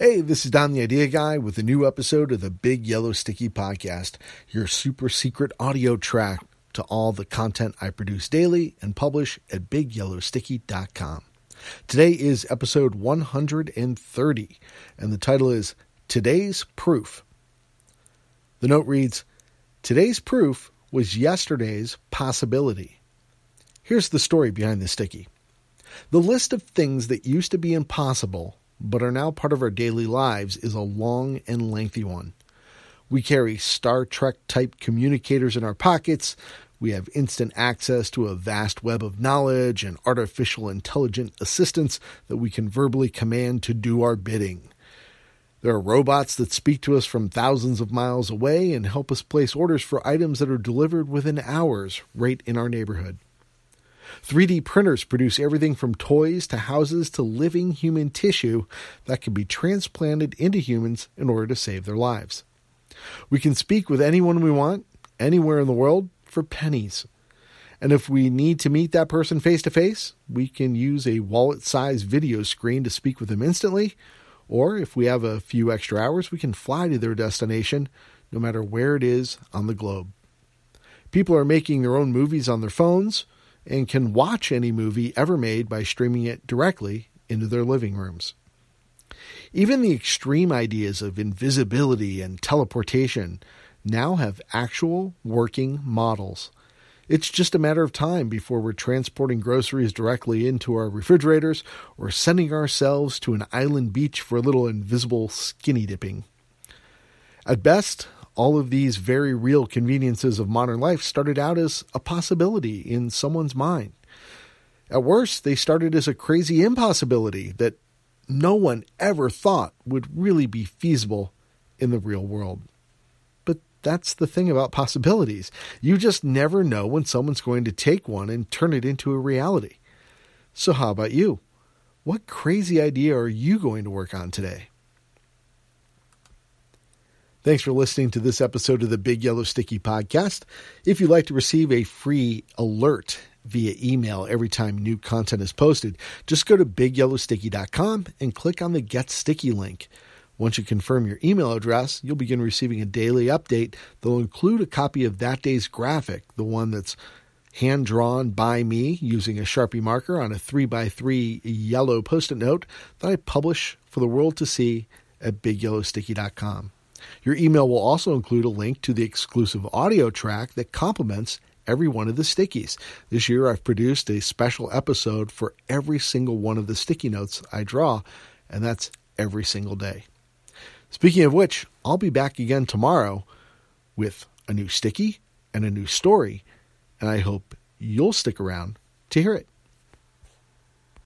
Hey, this is Don the Idea Guy with a new episode of the Big Yellow Sticky Podcast, your super secret audio track to all the content I produce daily and publish at bigyellowsticky.com. Today is episode 130, and the title is Today's Proof. The note reads Today's proof was yesterday's possibility. Here's the story behind the sticky. The list of things that used to be impossible but are now part of our daily lives is a long and lengthy one. We carry Star Trek type communicators in our pockets. We have instant access to a vast web of knowledge and artificial intelligent assistants that we can verbally command to do our bidding. There are robots that speak to us from thousands of miles away and help us place orders for items that are delivered within hours right in our neighborhood. 3D printers produce everything from toys to houses to living human tissue that can be transplanted into humans in order to save their lives. We can speak with anyone we want, anywhere in the world, for pennies. And if we need to meet that person face to face, we can use a wallet sized video screen to speak with them instantly. Or if we have a few extra hours, we can fly to their destination no matter where it is on the globe. People are making their own movies on their phones and can watch any movie ever made by streaming it directly into their living rooms. Even the extreme ideas of invisibility and teleportation now have actual working models. It's just a matter of time before we're transporting groceries directly into our refrigerators or sending ourselves to an island beach for a little invisible skinny dipping. At best, all of these very real conveniences of modern life started out as a possibility in someone's mind. At worst, they started as a crazy impossibility that no one ever thought would really be feasible in the real world. But that's the thing about possibilities. You just never know when someone's going to take one and turn it into a reality. So, how about you? What crazy idea are you going to work on today? Thanks for listening to this episode of the Big Yellow Sticky Podcast. If you'd like to receive a free alert via email every time new content is posted, just go to bigyellowsticky.com and click on the Get Sticky link. Once you confirm your email address, you'll begin receiving a daily update that'll include a copy of that day's graphic, the one that's hand drawn by me using a Sharpie marker on a 3x3 yellow post it note that I publish for the world to see at bigyellowsticky.com. Your email will also include a link to the exclusive audio track that complements every one of the stickies. This year, I've produced a special episode for every single one of the sticky notes I draw, and that's every single day. Speaking of which, I'll be back again tomorrow with a new sticky and a new story, and I hope you'll stick around to hear it.